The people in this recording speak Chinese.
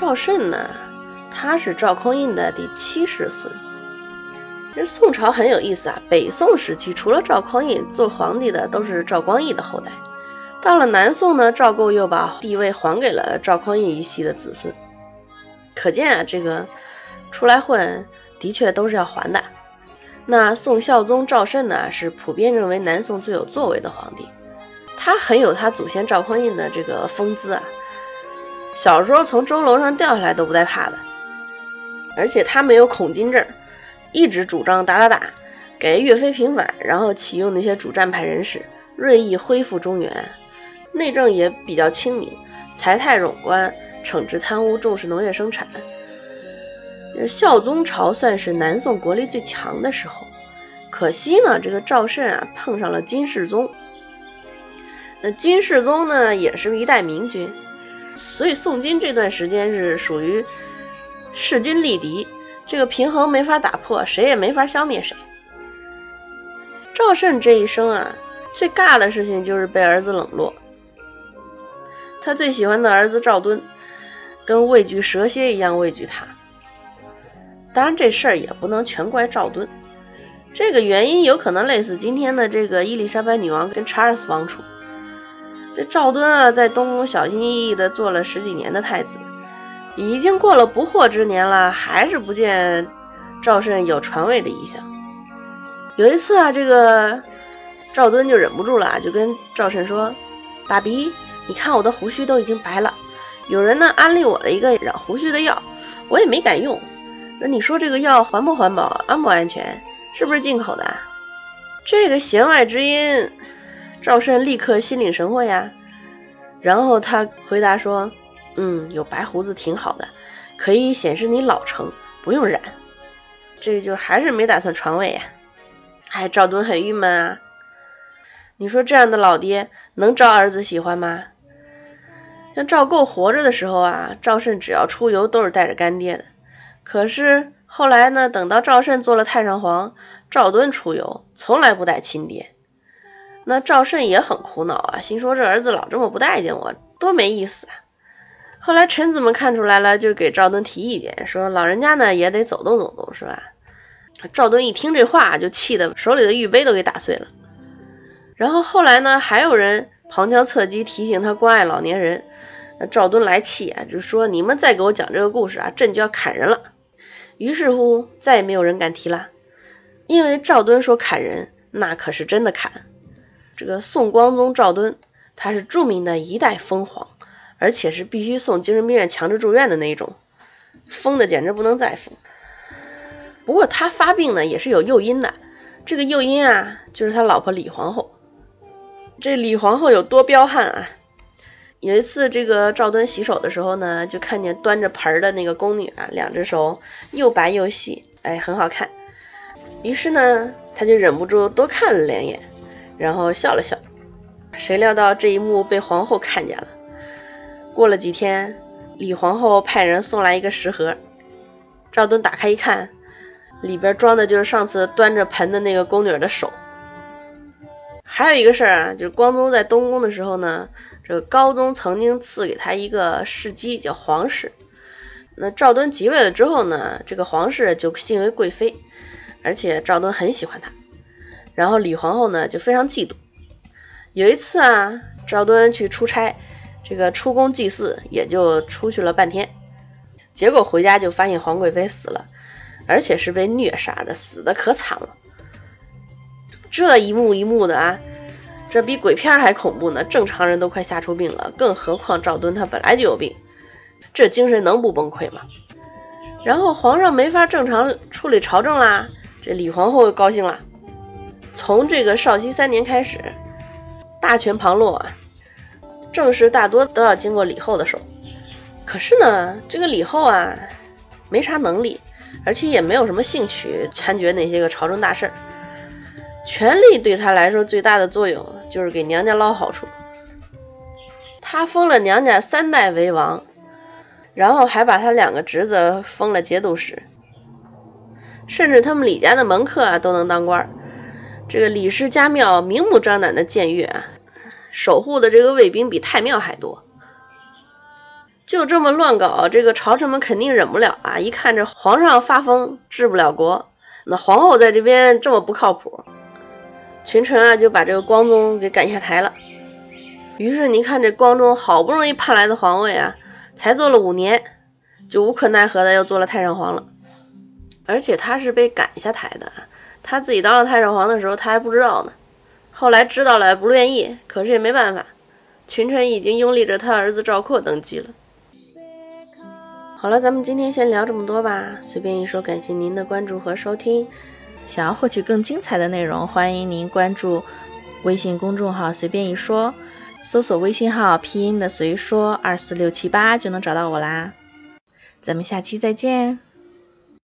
赵慎呢，他是赵匡胤的第七世孙。这宋朝很有意思啊，北宋时期除了赵匡胤做皇帝的都是赵光义的后代，到了南宋呢，赵构又把帝位还给了赵匡胤一系的子孙。可见啊，这个出来混的确都是要还的。那宋孝宗赵慎呢，是普遍认为南宋最有作为的皇帝，他很有他祖先赵匡胤的这个风姿啊。小时候从钟楼上掉下来都不带怕的，而且他没有恐金症，一直主张打打打，给岳飞平反，然后启用那些主战派人士，锐意恢复中原，内政也比较清明，财泰冗官，惩治贪污，重视农业生产。孝宗朝算是南宋国力最强的时候，可惜呢，这个赵慎啊碰上了金世宗。那金世宗呢也是一代明君，所以宋金这段时间是属于势均力敌，这个平衡没法打破，谁也没法消灭谁。赵慎这一生啊，最尬的事情就是被儿子冷落。他最喜欢的儿子赵敦，跟畏惧蛇蝎一样畏惧他。当然，这事儿也不能全怪赵敦，这个原因有可能类似今天的这个伊丽莎白女王跟查尔斯王储。这赵敦啊，在东宫小心翼翼地做了十几年的太子，已经过了不惑之年了，还是不见赵慎有传位的意向。有一次啊，这个赵敦就忍不住了，就跟赵慎说：“爸比，你看我的胡须都已经白了，有人呢安利我了一个染胡须的药，我也没敢用。”那你说这个药环不环保，安不安全，是不是进口的？这个弦外之音，赵慎立刻心领神会呀。然后他回答说：“嗯，有白胡子挺好的，可以显示你老成，不用染。”这就还是没打算传位呀。哎，赵敦很郁闷啊。你说这样的老爹能招儿子喜欢吗？像赵构活着的时候啊，赵慎只要出游都是带着干爹的。可是后来呢？等到赵慎做了太上皇，赵敦出游从来不带亲爹，那赵慎也很苦恼啊，心说这儿子老这么不待见我，多没意思啊。后来臣子们看出来了，就给赵敦提意见，说老人家呢也得走动走动，是吧？赵敦一听这话，就气得手里的玉杯都给打碎了。然后后来呢，还有人旁敲侧击提醒他关爱老年人，赵敦来气啊，就说你们再给我讲这个故事啊，朕就要砍人了。于是乎，再也没有人敢提了，因为赵敦说砍人，那可是真的砍。这个宋光宗赵敦，他是著名的一代疯皇，而且是必须送精神病院强制住院的那一种，疯的简直不能再疯。不过他发病呢，也是有诱因的，这个诱因啊，就是他老婆李皇后。这李皇后有多彪悍啊！有一次，这个赵敦洗手的时候呢，就看见端着盆的那个宫女啊，两只手又白又细，哎，很好看。于是呢，他就忍不住多看了两眼，然后笑了笑。谁料到这一幕被皇后看见了。过了几天，李皇后派人送来一个食盒，赵敦打开一看，里边装的就是上次端着盆的那个宫女的手。还有一个事儿啊，就是光宗在东宫的时候呢。这个高宗曾经赐给他一个侍姬，叫皇氏。那赵敦即位了之后呢，这个皇氏就信为贵妃，而且赵敦很喜欢她。然后李皇后呢就非常嫉妒。有一次啊，赵敦去出差，这个出宫祭祀也就出去了半天，结果回家就发现皇贵妃死了，而且是被虐杀的，死的可惨了。这一幕一幕的啊。这比鬼片还恐怖呢，正常人都快吓出病了，更何况赵敦他本来就有病，这精神能不崩溃吗？然后皇上没法正常处理朝政啦，这李皇后高兴了，从这个绍熙三年开始，大权旁落啊，政事大多都要经过李后的手。可是呢，这个李后啊，没啥能力，而且也没有什么兴趣参决那些个朝政大事儿。权力对他来说最大的作用就是给娘家捞好处。他封了娘家三代为王，然后还把他两个侄子封了节度使，甚至他们李家的门客啊都能当官。这个李氏家庙明目张胆的僭越啊，守护的这个卫兵比太庙还多。就这么乱搞，这个朝臣们肯定忍不了啊！一看这皇上发疯，治不了国，那皇后在这边这么不靠谱，群臣啊就把这个光宗给赶下台了。于是你看这光宗好不容易盼来的皇位啊，才做了五年，就无可奈何的又做了太上皇了。而且他是被赶下台的，他自己当了太上皇的时候他还不知道呢，后来知道了不愿意，可是也没办法，群臣已经拥立着他儿子赵括登基了。好了，咱们今天先聊这么多吧。随便一说，感谢您的关注和收听。想要获取更精彩的内容，欢迎您关注微信公众号“随便一说”，搜索微信号拼音的“随说二四六七八”就能找到我啦。咱们下期再见。